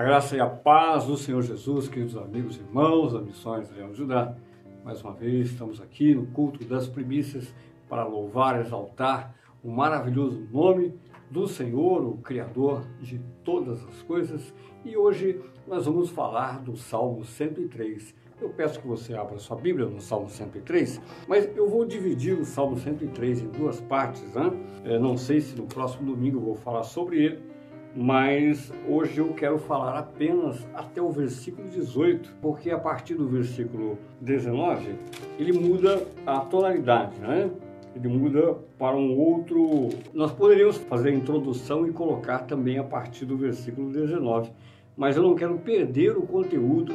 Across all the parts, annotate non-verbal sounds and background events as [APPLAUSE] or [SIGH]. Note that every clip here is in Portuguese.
A graça e a paz do Senhor Jesus, queridos amigos e irmãos da Missões Leão Judá. Mais uma vez estamos aqui no culto das primícias para louvar, exaltar o maravilhoso nome do Senhor, o Criador de todas as coisas. E hoje nós vamos falar do Salmo 103. Eu peço que você abra sua Bíblia no Salmo 103, mas eu vou dividir o Salmo 103 em duas partes. Né? Não sei se no próximo domingo eu vou falar sobre ele, mas hoje eu quero falar apenas até o versículo 18, porque a partir do versículo 19 ele muda a tonalidade, né? Ele muda para um outro. Nós poderíamos fazer a introdução e colocar também a partir do versículo 19, mas eu não quero perder o conteúdo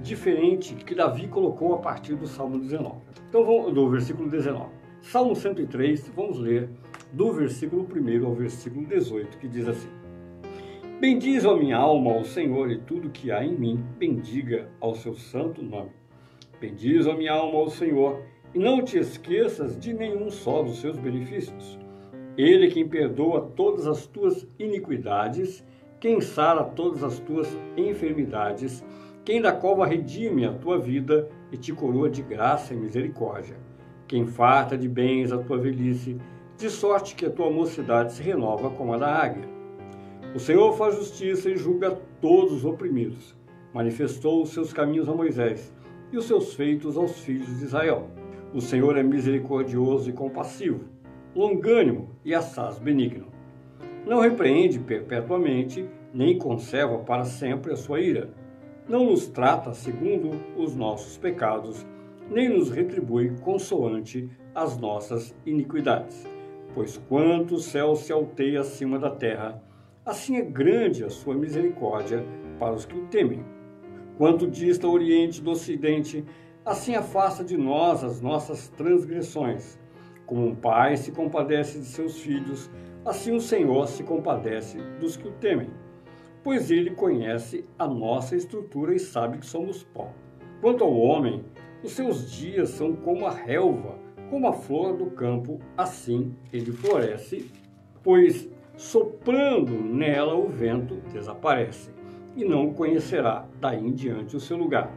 diferente que Davi colocou a partir do Salmo 19. Então vamos do versículo 19. Salmo 103, vamos ler do versículo 1 ao versículo 18, que diz assim: Bendiz a minha alma ao Senhor e tudo que há em mim, bendiga ao seu santo nome. Bendiz a minha alma ao Senhor e não te esqueças de nenhum só dos seus benefícios. Ele quem perdoa todas as tuas iniquidades, quem sara todas as tuas enfermidades, quem da cova redime a tua vida e te coroa de graça e misericórdia, quem farta de bens a tua velhice, de sorte que a tua mocidade se renova como a da águia. O Senhor faz justiça e julga todos os oprimidos. Manifestou os seus caminhos a Moisés e os seus feitos aos filhos de Israel. O Senhor é misericordioso e compassivo, longânimo e assaz benigno. Não repreende perpetuamente, nem conserva para sempre a sua ira. Não nos trata segundo os nossos pecados, nem nos retribui consoante as nossas iniquidades. Pois quanto o céu se alteia acima da terra, Assim é grande a sua misericórdia para os que o temem. Quanto dista o Oriente do Ocidente, assim afasta de nós as nossas transgressões. Como um pai se compadece de seus filhos, assim o Senhor se compadece dos que o temem. Pois ele conhece a nossa estrutura e sabe que somos pó. Quanto ao homem, os seus dias são como a relva, como a flor do campo, assim ele floresce, pois soprando nela o vento desaparece, e não conhecerá daí em diante o seu lugar.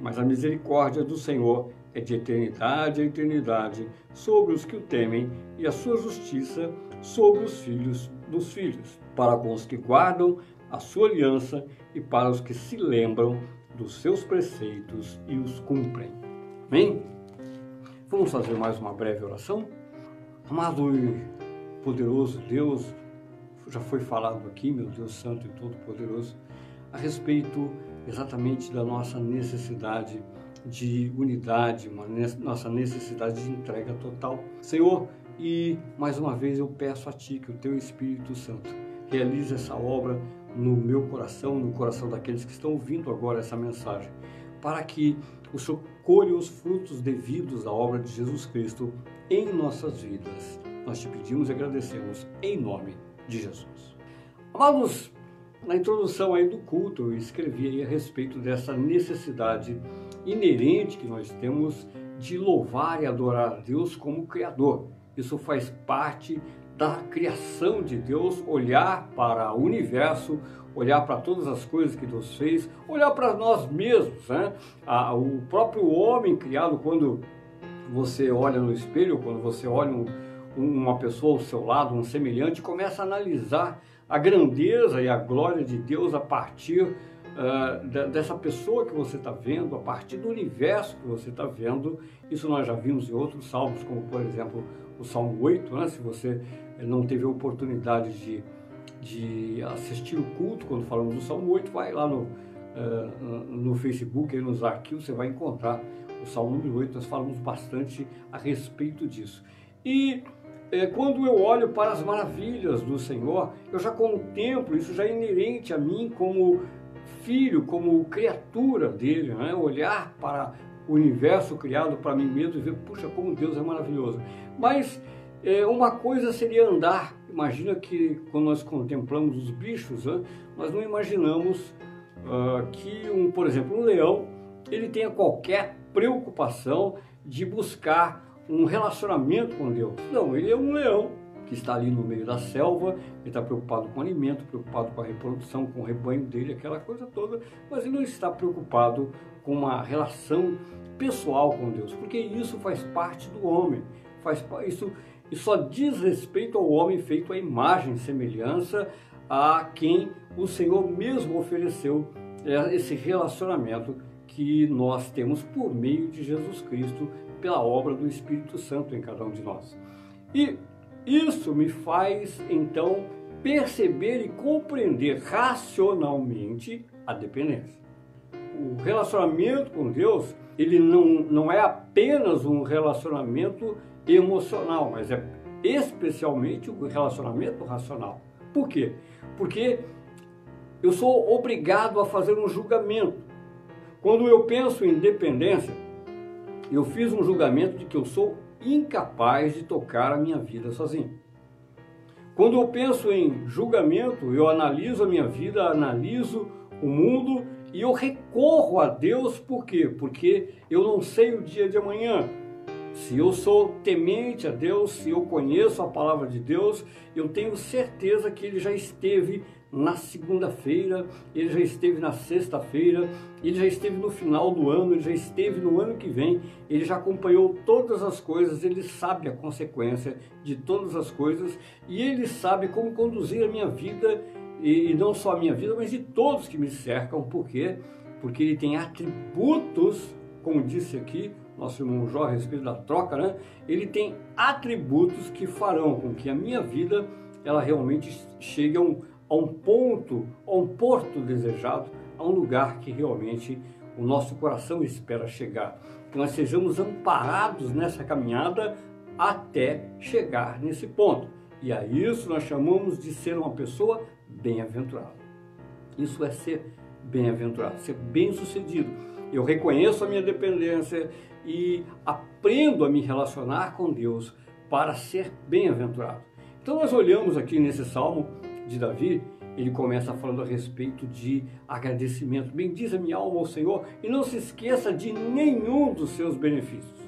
Mas a misericórdia do Senhor é de eternidade a eternidade sobre os que o temem, e a sua justiça sobre os filhos dos filhos, para com os que guardam a sua aliança e para os que se lembram dos seus preceitos e os cumprem. Amém? Vamos fazer mais uma breve oração? Amado e poderoso Deus, já foi falado aqui, meu Deus Santo e Todo-Poderoso, a respeito exatamente da nossa necessidade de unidade, uma nossa necessidade de entrega total. Senhor, e mais uma vez eu peço a Ti que o Teu Espírito Santo realize essa obra no meu coração, no coração daqueles que estão ouvindo agora essa mensagem, para que o Senhor colhe os frutos devidos da obra de Jesus Cristo em nossas vidas. Nós te pedimos e agradecemos em nome de Jesus. Amados, na introdução aí do culto eu escrevi aí a respeito dessa necessidade inerente que nós temos de louvar e adorar a Deus como Criador. Isso faz parte da criação de Deus, olhar para o universo, olhar para todas as coisas que Deus fez, olhar para nós mesmos. Né? o próprio homem criado, quando você olha no espelho, quando você olha um, uma pessoa ao seu lado, um semelhante, começa a analisar a grandeza e a glória de Deus a partir uh, dessa pessoa que você está vendo, a partir do universo que você está vendo. Isso nós já vimos em outros salmos, como por exemplo o Salmo 8, né? se você não teve a oportunidade de, de assistir o culto quando falamos do Salmo 8, vai lá no, uh, no Facebook, aí nos arquivos, você vai encontrar o Salmo número 8, nós falamos bastante a respeito disso. E quando eu olho para as maravilhas do Senhor, eu já contemplo, isso já é inerente a mim como filho, como criatura dele, né? olhar para o universo criado para mim mesmo e ver, puxa, como Deus é maravilhoso. Mas é, uma coisa seria andar. Imagina que quando nós contemplamos os bichos, né? nós não imaginamos uh, que, um, por exemplo, um leão, ele tenha qualquer preocupação de buscar um relacionamento com Deus. Não, ele é um leão que está ali no meio da selva, ele está preocupado com alimento, preocupado com a reprodução, com o rebanho dele, aquela coisa toda, mas ele não está preocupado com uma relação pessoal com Deus, porque isso faz parte do homem, faz isso, isso só diz respeito ao homem feito à imagem e semelhança a quem o Senhor mesmo ofereceu é, esse relacionamento que nós temos por meio de Jesus Cristo, pela obra do Espírito Santo em cada um de nós. E isso me faz então perceber e compreender racionalmente a dependência. O relacionamento com Deus, ele não, não é apenas um relacionamento emocional, mas é especialmente um relacionamento racional. Por quê? Porque eu sou obrigado a fazer um julgamento. Quando eu penso em dependência, eu fiz um julgamento de que eu sou incapaz de tocar a minha vida sozinho. Quando eu penso em julgamento, eu analiso a minha vida, analiso o mundo e eu recorro a Deus por quê? Porque eu não sei o dia de amanhã. Se eu sou temente a Deus, se eu conheço a palavra de Deus, eu tenho certeza que Ele já esteve na segunda-feira, ele já esteve na sexta-feira, ele já esteve no final do ano, ele já esteve no ano que vem, ele já acompanhou todas as coisas, ele sabe a consequência de todas as coisas e ele sabe como conduzir a minha vida e, não só a minha vida, mas de todos que me cercam, por quê? Porque ele tem atributos, como disse aqui nosso irmão Jó a respeito da troca, né? Ele tem atributos que farão com que a minha vida ela realmente chegue a um a um ponto, a um porto desejado, a um lugar que realmente o nosso coração espera chegar. Que nós sejamos amparados nessa caminhada até chegar nesse ponto. E a isso nós chamamos de ser uma pessoa bem-aventurada. Isso é ser bem-aventurado, ser bem-sucedido. Eu reconheço a minha dependência e aprendo a me relacionar com Deus para ser bem-aventurado. Então nós olhamos aqui nesse salmo de Davi, ele começa falando a respeito de agradecimento. Bendiz a minha alma ao Senhor e não se esqueça de nenhum dos seus benefícios.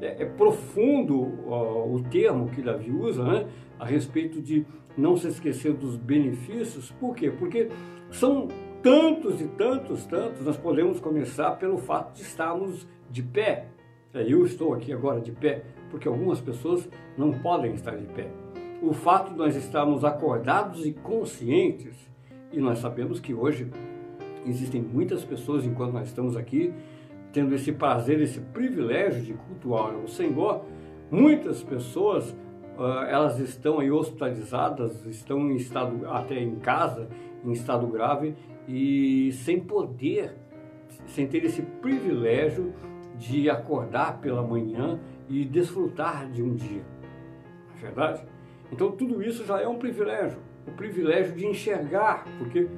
É, é profundo o termo que Davi usa né, a respeito de não se esquecer dos benefícios. Por quê? Porque são tantos e tantos, tantos. Nós podemos começar pelo fato de estarmos de pé. É, eu estou aqui agora de pé, porque algumas pessoas não podem estar de pé o fato de nós estarmos acordados e conscientes, e nós sabemos que hoje existem muitas pessoas, enquanto nós estamos aqui, tendo esse prazer, esse privilégio de cultuar o Senhor, muitas pessoas uh, elas estão aí hospitalizadas, estão em estado até em casa, em estado grave e sem poder, sem ter esse privilégio de acordar pela manhã e desfrutar de um dia. Não é verdade? Então tudo isso já é um privilégio, o privilégio de enxergar, porque uh,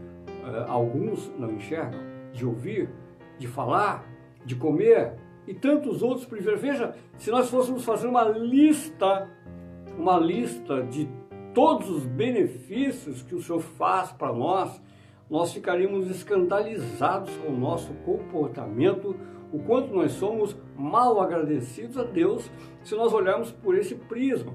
alguns não enxergam, de ouvir, de falar, de comer e tantos outros privilégios. Veja, se nós fôssemos fazer uma lista, uma lista de todos os benefícios que o Senhor faz para nós, nós ficaríamos escandalizados com o nosso comportamento, o quanto nós somos mal agradecidos a Deus se nós olharmos por esse prisma.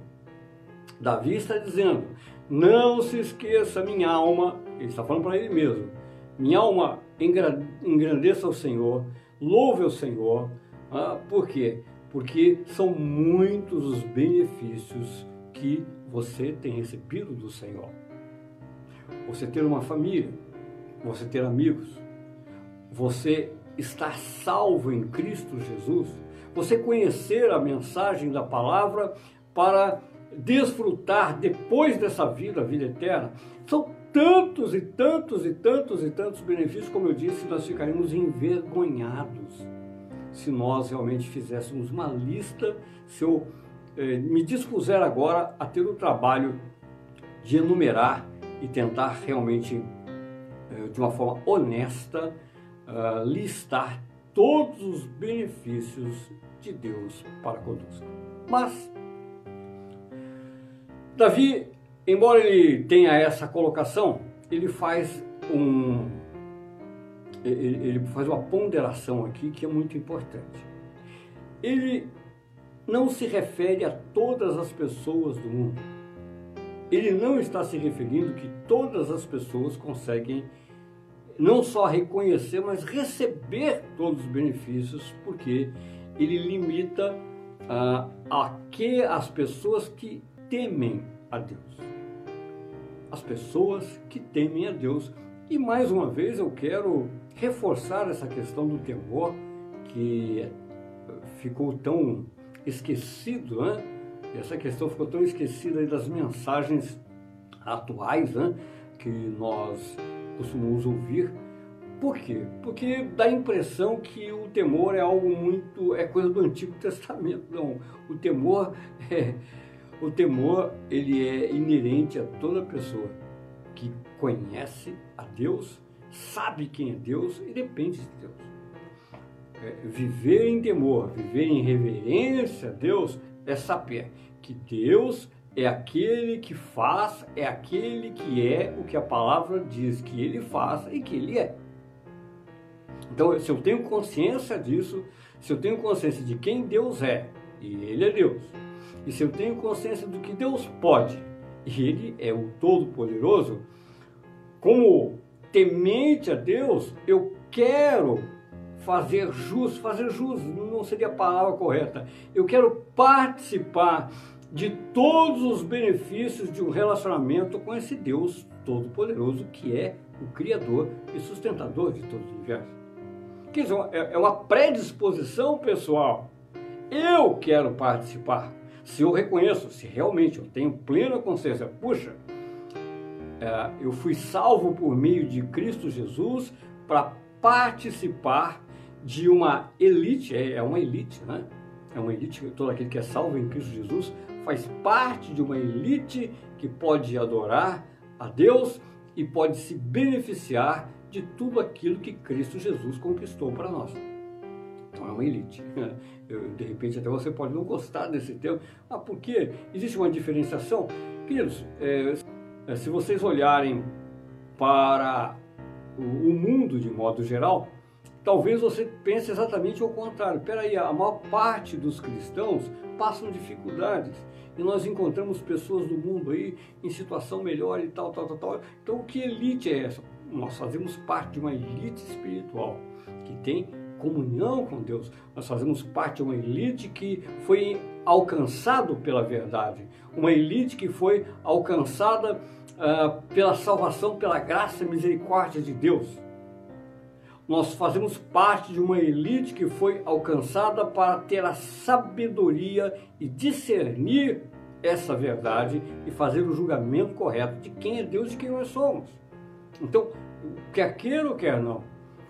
Davi está dizendo: Não se esqueça, minha alma, ele está falando para ele mesmo, minha alma engrandeça o Senhor, louve o Senhor. Ah, por quê? Porque são muitos os benefícios que você tem recebido do Senhor. Você ter uma família, você ter amigos, você estar salvo em Cristo Jesus, você conhecer a mensagem da palavra para desfrutar depois dessa vida, a vida eterna, são tantos e tantos e tantos e tantos benefícios, como eu disse, nós ficaríamos envergonhados se nós realmente fizéssemos uma lista, se eu eh, me dispuser agora a ter o trabalho de enumerar e tentar realmente, eh, de uma forma honesta, uh, listar todos os benefícios de Deus para conosco. Mas Davi, embora ele tenha essa colocação, ele faz um ele faz uma ponderação aqui que é muito importante. Ele não se refere a todas as pessoas do mundo. ele não está se referindo que todas as pessoas conseguem não só reconhecer, mas receber todos os benefícios, porque ele limita ah, a que as pessoas que temem a Deus. As pessoas que temem a Deus. E mais uma vez eu quero reforçar essa questão do temor que ficou tão esquecido, né? Essa questão ficou tão esquecida das mensagens atuais, né? Que nós costumamos ouvir. Por quê? Porque dá a impressão que o temor é algo muito. é coisa do Antigo Testamento. Não. O temor [LAUGHS] é. O temor ele é inerente a toda pessoa que conhece a Deus, sabe quem é Deus e depende de Deus. É, viver em temor, viver em reverência a Deus é saber que Deus é aquele que faz, é aquele que é o que a palavra diz que ele faz e que ele é. Então, se eu tenho consciência disso, se eu tenho consciência de quem Deus é, e Ele é Deus, e se eu tenho consciência do que Deus pode, e Ele é o Todo-Poderoso, como temente a Deus, eu quero fazer jus, fazer jus não seria a palavra correta. Eu quero participar de todos os benefícios de um relacionamento com esse Deus Todo-Poderoso que é o Criador e sustentador de todo o universo. Quer dizer, é, é uma predisposição pessoal. Eu quero participar. Se eu reconheço, se realmente eu tenho plena consciência, puxa, é, eu fui salvo por meio de Cristo Jesus para participar de uma elite, é, é uma elite, né? É uma elite, todo aquele que é salvo em Cristo Jesus faz parte de uma elite que pode adorar a Deus e pode se beneficiar de tudo aquilo que Cristo Jesus conquistou para nós. Então é uma elite. [LAUGHS] Eu, de repente até você pode não gostar desse termo. Ah, por quê? Existe uma diferenciação? Queridos, é, se vocês olharem para o mundo de modo geral, talvez você pense exatamente ao contrário. Peraí, a maior parte dos cristãos passam dificuldades e nós encontramos pessoas do mundo aí em situação melhor e tal, tal, tal, tal. Então, que elite é essa? Nós fazemos parte de uma elite espiritual que tem comunhão com Deus. Nós fazemos parte de uma elite que foi alcançado pela verdade, uma elite que foi alcançada uh, pela salvação, pela graça e misericórdia de Deus. Nós fazemos parte de uma elite que foi alcançada para ter a sabedoria e discernir essa verdade e fazer o julgamento correto de quem é Deus e de quem nós somos. Então, quer queira ou quer não,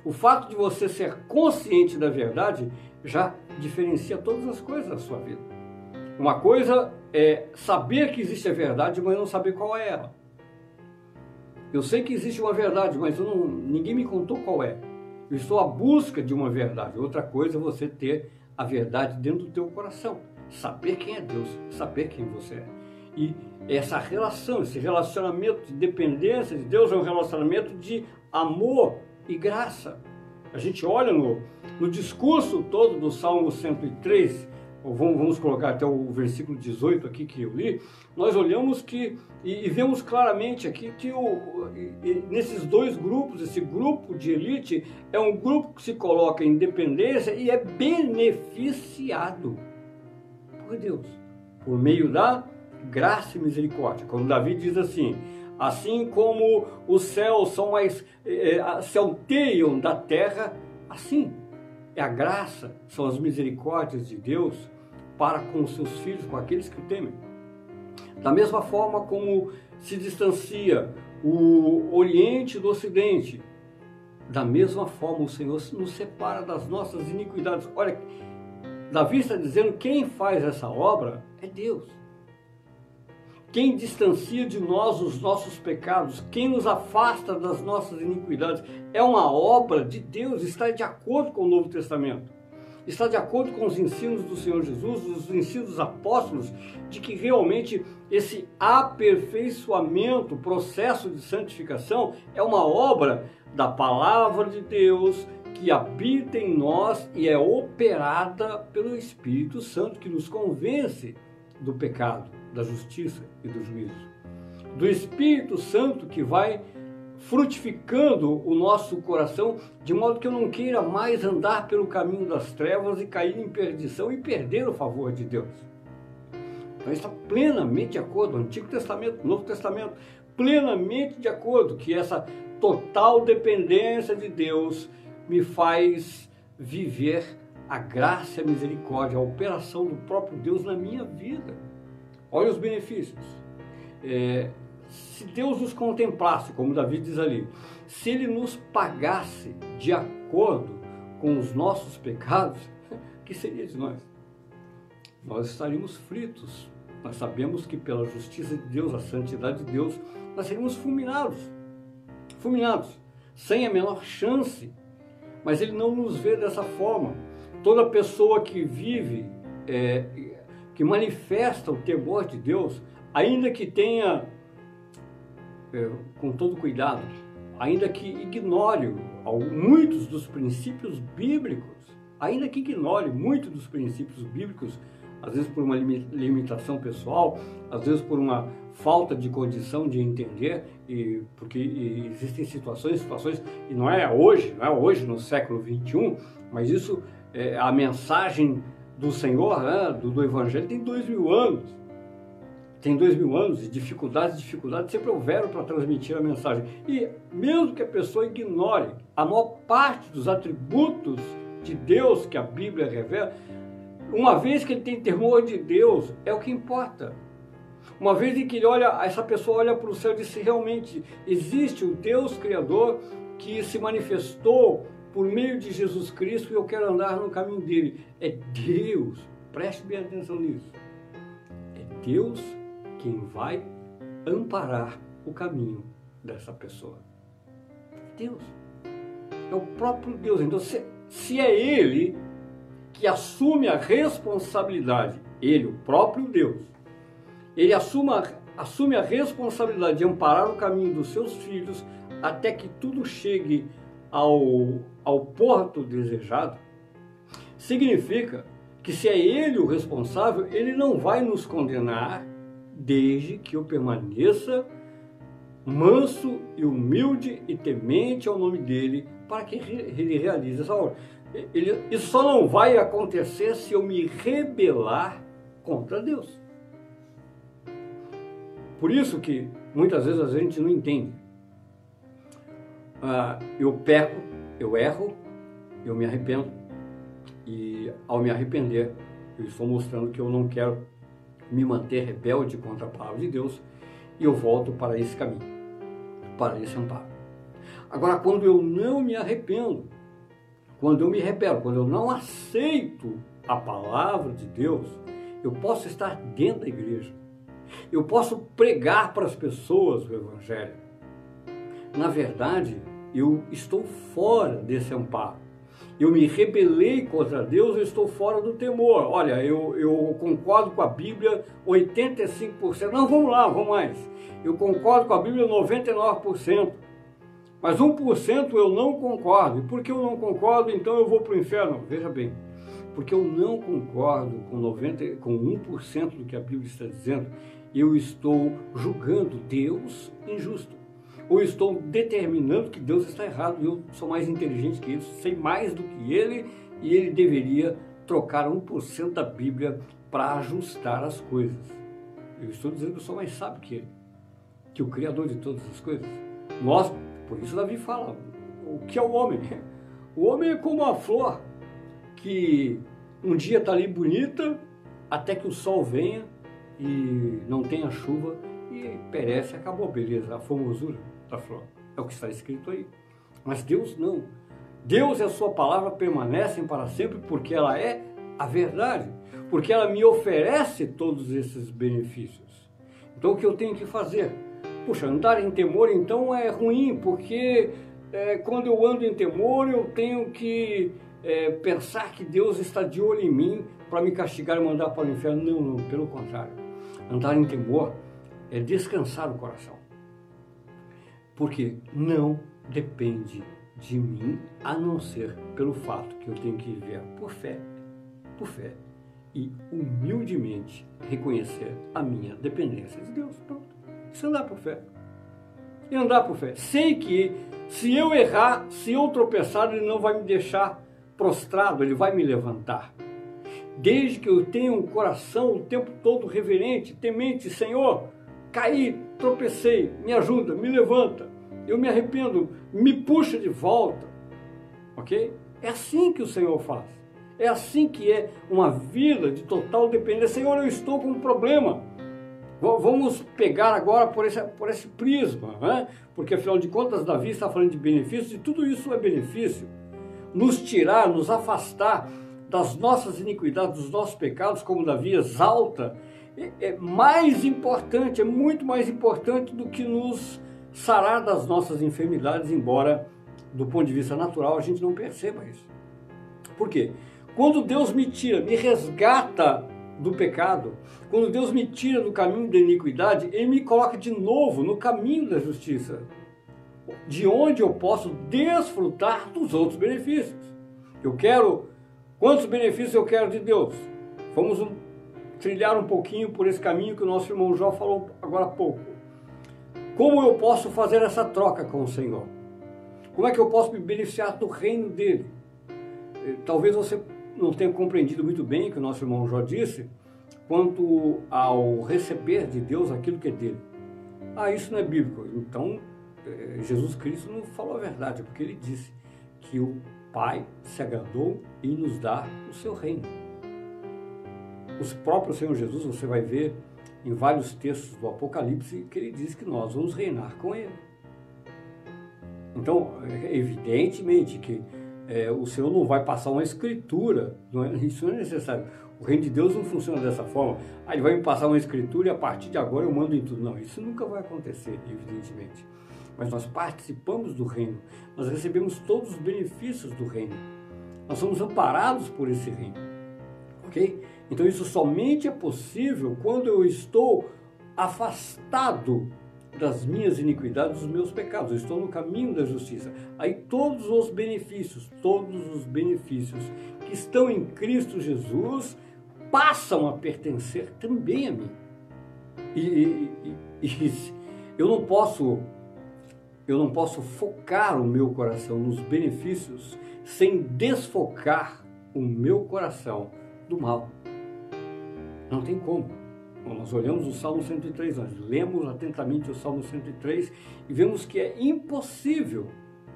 o fato de você ser consciente da verdade já diferencia todas as coisas da sua vida. Uma coisa é saber que existe a verdade, mas não saber qual é ela. Eu sei que existe uma verdade, mas não, ninguém me contou qual é. Eu estou à busca de uma verdade. Outra coisa é você ter a verdade dentro do teu coração. Saber quem é Deus, saber quem você é. E essa relação, esse relacionamento de dependência de Deus é um relacionamento de amor e graça. A gente olha no, no discurso todo do Salmo 103, vamos, vamos colocar até o versículo 18 aqui que eu li, nós olhamos que e, e vemos claramente aqui que o, e, nesses dois grupos, esse grupo de elite é um grupo que se coloca em dependência e é beneficiado por Deus, por meio da graça e misericórdia. Quando Davi diz assim, assim como os céus são mais eh, se alteiam da terra, assim é a graça, são as misericórdias de Deus para com os seus filhos, com aqueles que o temem. Da mesma forma como se distancia o Oriente do Ocidente, da mesma forma o Senhor nos separa das nossas iniquidades. Olha, Davi está dizendo quem faz essa obra é Deus. Quem distancia de nós os nossos pecados, quem nos afasta das nossas iniquidades, é uma obra de Deus, está de acordo com o Novo Testamento. Está de acordo com os ensinos do Senhor Jesus, os ensinos dos apóstolos, de que realmente esse aperfeiçoamento, processo de santificação, é uma obra da palavra de Deus que habita em nós e é operada pelo Espírito Santo que nos convence do pecado, da justiça e do juízo. do Espírito Santo que vai frutificando o nosso coração, de modo que eu não queira mais andar pelo caminho das trevas e cair em perdição e perder o favor de Deus. Então está plenamente de acordo, Antigo Testamento, Novo Testamento, plenamente de acordo que essa total dependência de Deus me faz viver a graça a misericórdia, a operação do próprio Deus na minha vida. Olha os benefícios. É, se Deus nos contemplasse, como Davi diz ali, se Ele nos pagasse de acordo com os nossos pecados, o [LAUGHS] que seria de nós? Nós estaríamos fritos. Nós sabemos que pela justiça de Deus, a santidade de Deus, nós seríamos fulminados. Fulminados, sem a menor chance. Mas Ele não nos vê dessa forma. Toda pessoa que vive, é, que manifesta o temor de Deus, ainda que tenha é, com todo cuidado, ainda que ignore muitos dos princípios bíblicos, ainda que ignore muitos dos princípios bíblicos, às vezes por uma limitação pessoal, às vezes por uma falta de condição de entender, e porque existem situações, situações, e não é hoje, não é hoje no século 21, mas isso, é, a mensagem do Senhor, né, do, do Evangelho, tem dois mil anos tem dois mil anos e dificuldades, dificuldades sempre houveram para transmitir a mensagem. E mesmo que a pessoa ignore a maior parte dos atributos de Deus que a Bíblia revela, uma vez que ele tem temor de Deus, é o que importa. Uma vez em que ele olha, essa pessoa olha para o céu e diz realmente existe o Deus Criador que se manifestou por meio de Jesus Cristo eu quero andar no caminho dele. É Deus, preste bem atenção nisso. É Deus quem vai amparar o caminho dessa pessoa. Deus. É o próprio Deus. Então, se, se é Ele que assume a responsabilidade, Ele, o próprio Deus, Ele assume a, assume a responsabilidade de amparar o caminho dos seus filhos até que tudo chegue ao, ao porto desejado, significa que se é Ele o responsável, Ele não vai nos condenar desde que eu permaneça manso e humilde e temente ao nome dele, para que ele realize essa obra. Ele, isso só não vai acontecer se eu me rebelar contra Deus. Por isso que muitas vezes a gente não entende. Ah, eu peco, eu erro, eu me arrependo. E ao me arrepender, eu estou mostrando que eu não quero me manter rebelde contra a palavra de Deus e eu volto para esse caminho, para esse amparo. Agora, quando eu não me arrependo, quando eu me rebelo, quando eu não aceito a palavra de Deus, eu posso estar dentro da igreja, eu posso pregar para as pessoas o Evangelho. Na verdade, eu estou fora desse amparo eu me rebelei contra Deus, eu estou fora do temor. Olha, eu, eu concordo com a Bíblia 85%. Não, vamos lá, vamos mais. Eu concordo com a Bíblia 99%. Mas 1% eu não concordo. E por que eu não concordo, então eu vou para o inferno? Veja bem, porque eu não concordo com, 90, com 1% do que a Bíblia está dizendo, eu estou julgando Deus injusto ou estou determinando que Deus está errado eu sou mais inteligente que ele, sei mais do que ele e ele deveria trocar 1% da Bíblia para ajustar as coisas. Eu estou dizendo que eu sou mais sábio que ele, que o Criador de todas as coisas. Nós, por isso Davi fala, o que é o homem? O homem é como a flor que um dia está ali bonita até que o sol venha e não tenha chuva e perece, acabou, beleza, a formosura da flor. É o que está escrito aí. Mas Deus não. Deus e a sua palavra permanecem para sempre porque ela é a verdade, porque ela me oferece todos esses benefícios. Então o que eu tenho que fazer? Puxa, andar em temor então é ruim, porque é, quando eu ando em temor eu tenho que é, pensar que Deus está de olho em mim para me castigar e mandar para o inferno. Não, não, pelo contrário. Andar em temor é descansar o coração porque não depende de mim, a não ser pelo fato que eu tenho que viver por fé, por fé, e humildemente reconhecer a minha dependência de Deus. Pronto. É andar por fé. E andar por fé. Sei que se eu errar, se eu tropeçar, ele não vai me deixar prostrado, ele vai me levantar. Desde que eu tenha um coração o tempo todo reverente, temente, Senhor, caí, tropecei, me ajuda, me levanta, eu me arrependo, me puxa de volta, ok? É assim que o Senhor faz. É assim que é uma vida de total dependência. Senhor, eu estou com um problema. Vamos pegar agora por esse, por esse prisma, né? porque afinal de contas, Davi está falando de benefícios e tudo isso é benefício. Nos tirar, nos afastar das nossas iniquidades, dos nossos pecados, como Davi exalta, é, mais importante, é muito mais importante do que nos sarar das nossas enfermidades, embora do ponto de vista natural a gente não perceba isso. Por quê? Quando Deus me tira, me resgata do pecado, quando Deus me tira do caminho da iniquidade, Ele me coloca de novo no caminho da justiça, de onde eu posso desfrutar dos outros benefícios. Eu quero, quantos benefícios eu quero de Deus? Vamos trilhar um pouquinho por esse caminho que o nosso irmão Jó falou agora há pouco. Como eu posso fazer essa troca com o Senhor? Como é que eu posso me beneficiar do reino dele? Eh, talvez você não tenha compreendido muito bem o que o nosso irmão Jó disse quanto ao receber de Deus aquilo que é dele. Ah, isso não é bíblico. Então, eh, Jesus Cristo não falou a verdade, porque ele disse que o Pai se agradou em nos dar o seu reino. Os próprios Senhor Jesus, você vai ver em vários textos do Apocalipse que ele diz que nós vamos reinar com ele. Então, é evidentemente que é, o Senhor não vai passar uma escritura, não é, isso não é necessário. O reino de Deus não funciona dessa forma. Ah, ele vai me passar uma escritura e a partir de agora eu mando em tudo. Não, isso nunca vai acontecer, evidentemente. Mas nós participamos do reino, nós recebemos todos os benefícios do reino. Nós somos amparados por esse reino. Ok? Então isso somente é possível quando eu estou afastado das minhas iniquidades, dos meus pecados. Eu estou no caminho da justiça. Aí todos os benefícios, todos os benefícios que estão em Cristo Jesus passam a pertencer também a mim. E, e, e, eu não posso eu não posso focar o meu coração nos benefícios sem desfocar o meu coração do mal. Não tem como. Nós olhamos o Salmo 103, nós lemos atentamente o Salmo 103 e vemos que é impossível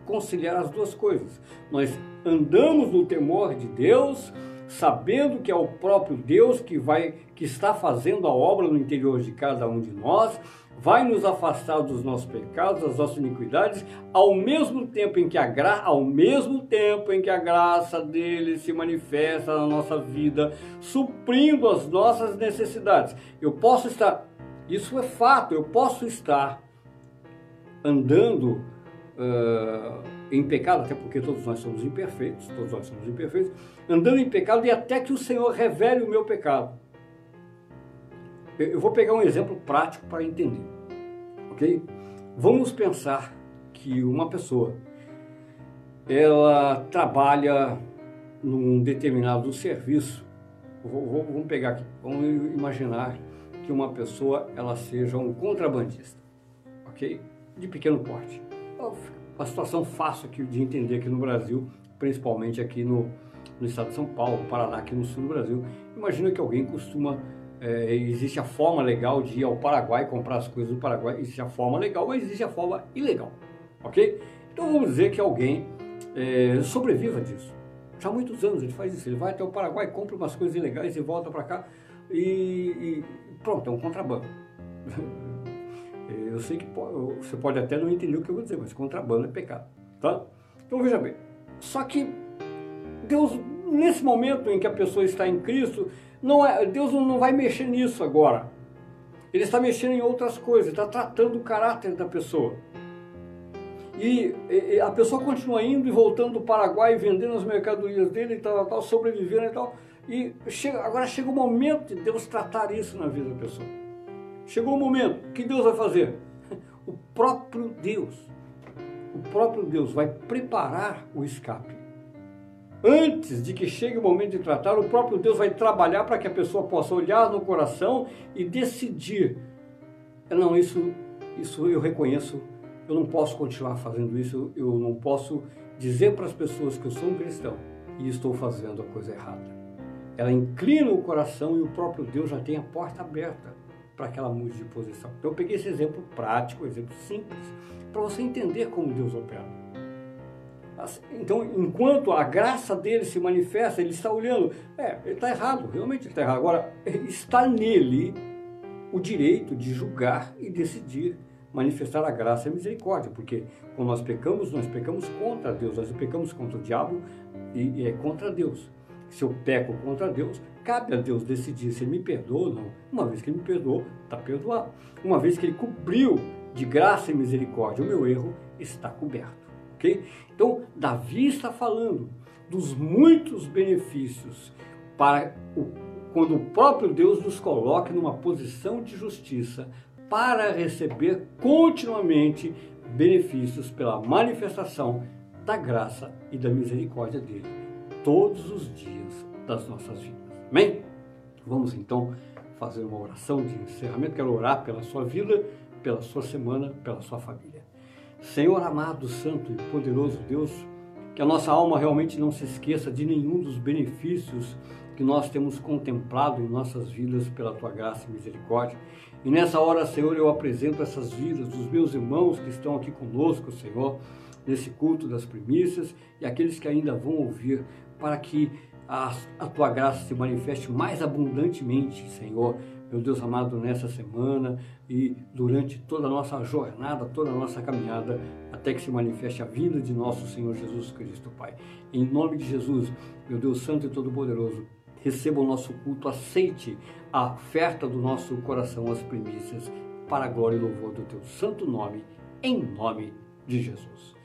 conciliar as duas coisas. Nós andamos no temor de Deus, sabendo que é o próprio Deus que vai que está fazendo a obra no interior de cada um de nós, vai nos afastar dos nossos pecados, das nossas iniquidades, ao mesmo tempo em que a gra... ao mesmo tempo em que a graça dele se manifesta na nossa vida, suprindo as nossas necessidades. Eu posso estar, isso é fato, eu posso estar andando uh, em pecado, até porque todos nós somos imperfeitos, todos nós somos imperfeitos, andando em pecado e até que o Senhor revele o meu pecado. Eu vou pegar um exemplo prático para entender, Vamos pensar que uma pessoa ela trabalha num determinado serviço. Vamos pegar aqui, vamos imaginar que uma pessoa ela seja um contrabandista, ok? De pequeno porte. Uma situação fácil aqui de entender aqui no Brasil, principalmente aqui no, no estado de São Paulo, Paraná, aqui no sul do Brasil. Imagina que alguém costuma é, existe a forma legal de ir ao Paraguai comprar as coisas do Paraguai, existe a forma legal, mas existe a forma ilegal, ok? Então vamos dizer que alguém é, sobreviva disso. Já há muitos anos ele faz isso, ele vai até o Paraguai, compra umas coisas ilegais e volta para cá e, e, pronto, é um contrabando. [LAUGHS] Eu sei que pode, você pode até não entender o que eu vou dizer, mas contrabando é pecado, tá? Então veja bem, só que Deus, nesse momento em que a pessoa está em Cristo, não é, Deus não vai mexer nisso agora. Ele está mexendo em outras coisas, está tratando o caráter da pessoa. E, e, a pessoa continua indo e voltando do Paraguai, vendendo as mercadorias dele e tal, tal, sobrevivendo e tal. E chega, agora chega o momento de Deus tratar isso na vida da pessoa. Chegou o momento, o que Deus vai fazer? [LAUGHS] O próprio Deus, o próprio Deus vai preparar o escape antes de que chegue o momento de tratar, o próprio Deus vai trabalhar para que a pessoa possa olhar no coração e decidir. não, isso, isso eu reconheço, eu não posso continuar fazendo isso, eu não posso dizer para as pessoas que eu sou um cristão e estou fazendo a coisa errada. Ela inclina o coração e o próprio Deus já tem a porta aberta para que ela mude de posição. Então eu peguei esse exemplo prático, um exemplo simples, para você entender como Deus opera. Então, enquanto a graça dele se manifesta, ele está olhando, é, ele está errado, realmente ele está errado. Agora, está nele o direito de julgar e decidir manifestar a graça e a misericórdia, porque quando nós pecamos, nós pecamos contra Deus, nós pecamos contra o diabo e, e é contra Deus. Se eu peco contra Deus, cabe a Deus decidir se ele me perdoa ou não. Uma vez que ele me perdoou, está perdoado. Uma vez que ele cobriu de graça e misericórdia o meu erro, está coberto. Ok? Então, Davi está falando dos muitos benefícios para o, quando o próprio Deus nos coloca numa posição de justiça para receber continuamente benefícios pela manifestação da graça e da misericórdia dele todos os dias das nossas vidas. Amém? Vamos então fazer uma oração de encerramento. Quero orar pela sua vida, pela sua semana, pela sua família. Senhor amado, santo e poderoso Deus, que a nossa alma realmente não se esqueça de nenhum dos benefícios que nós temos contemplado em nossas vidas pela tua graça e misericórdia. E nessa hora, Senhor, eu apresento essas vidas dos meus irmãos que estão aqui conosco, Senhor, nesse culto das primícias e aqueles que ainda vão ouvir, para que a, a tua graça se manifeste mais abundantemente, Senhor, meu Deus amado, nessa semana e durante toda a nossa jornada, toda a nossa caminhada, até que se manifeste a vida de nosso Senhor Jesus Cristo, Pai. Em nome de Jesus, meu Deus Santo e Todo-Poderoso, receba o nosso culto, aceite a oferta do nosso coração, as primícias, para a glória e louvor do teu santo nome, em nome de Jesus.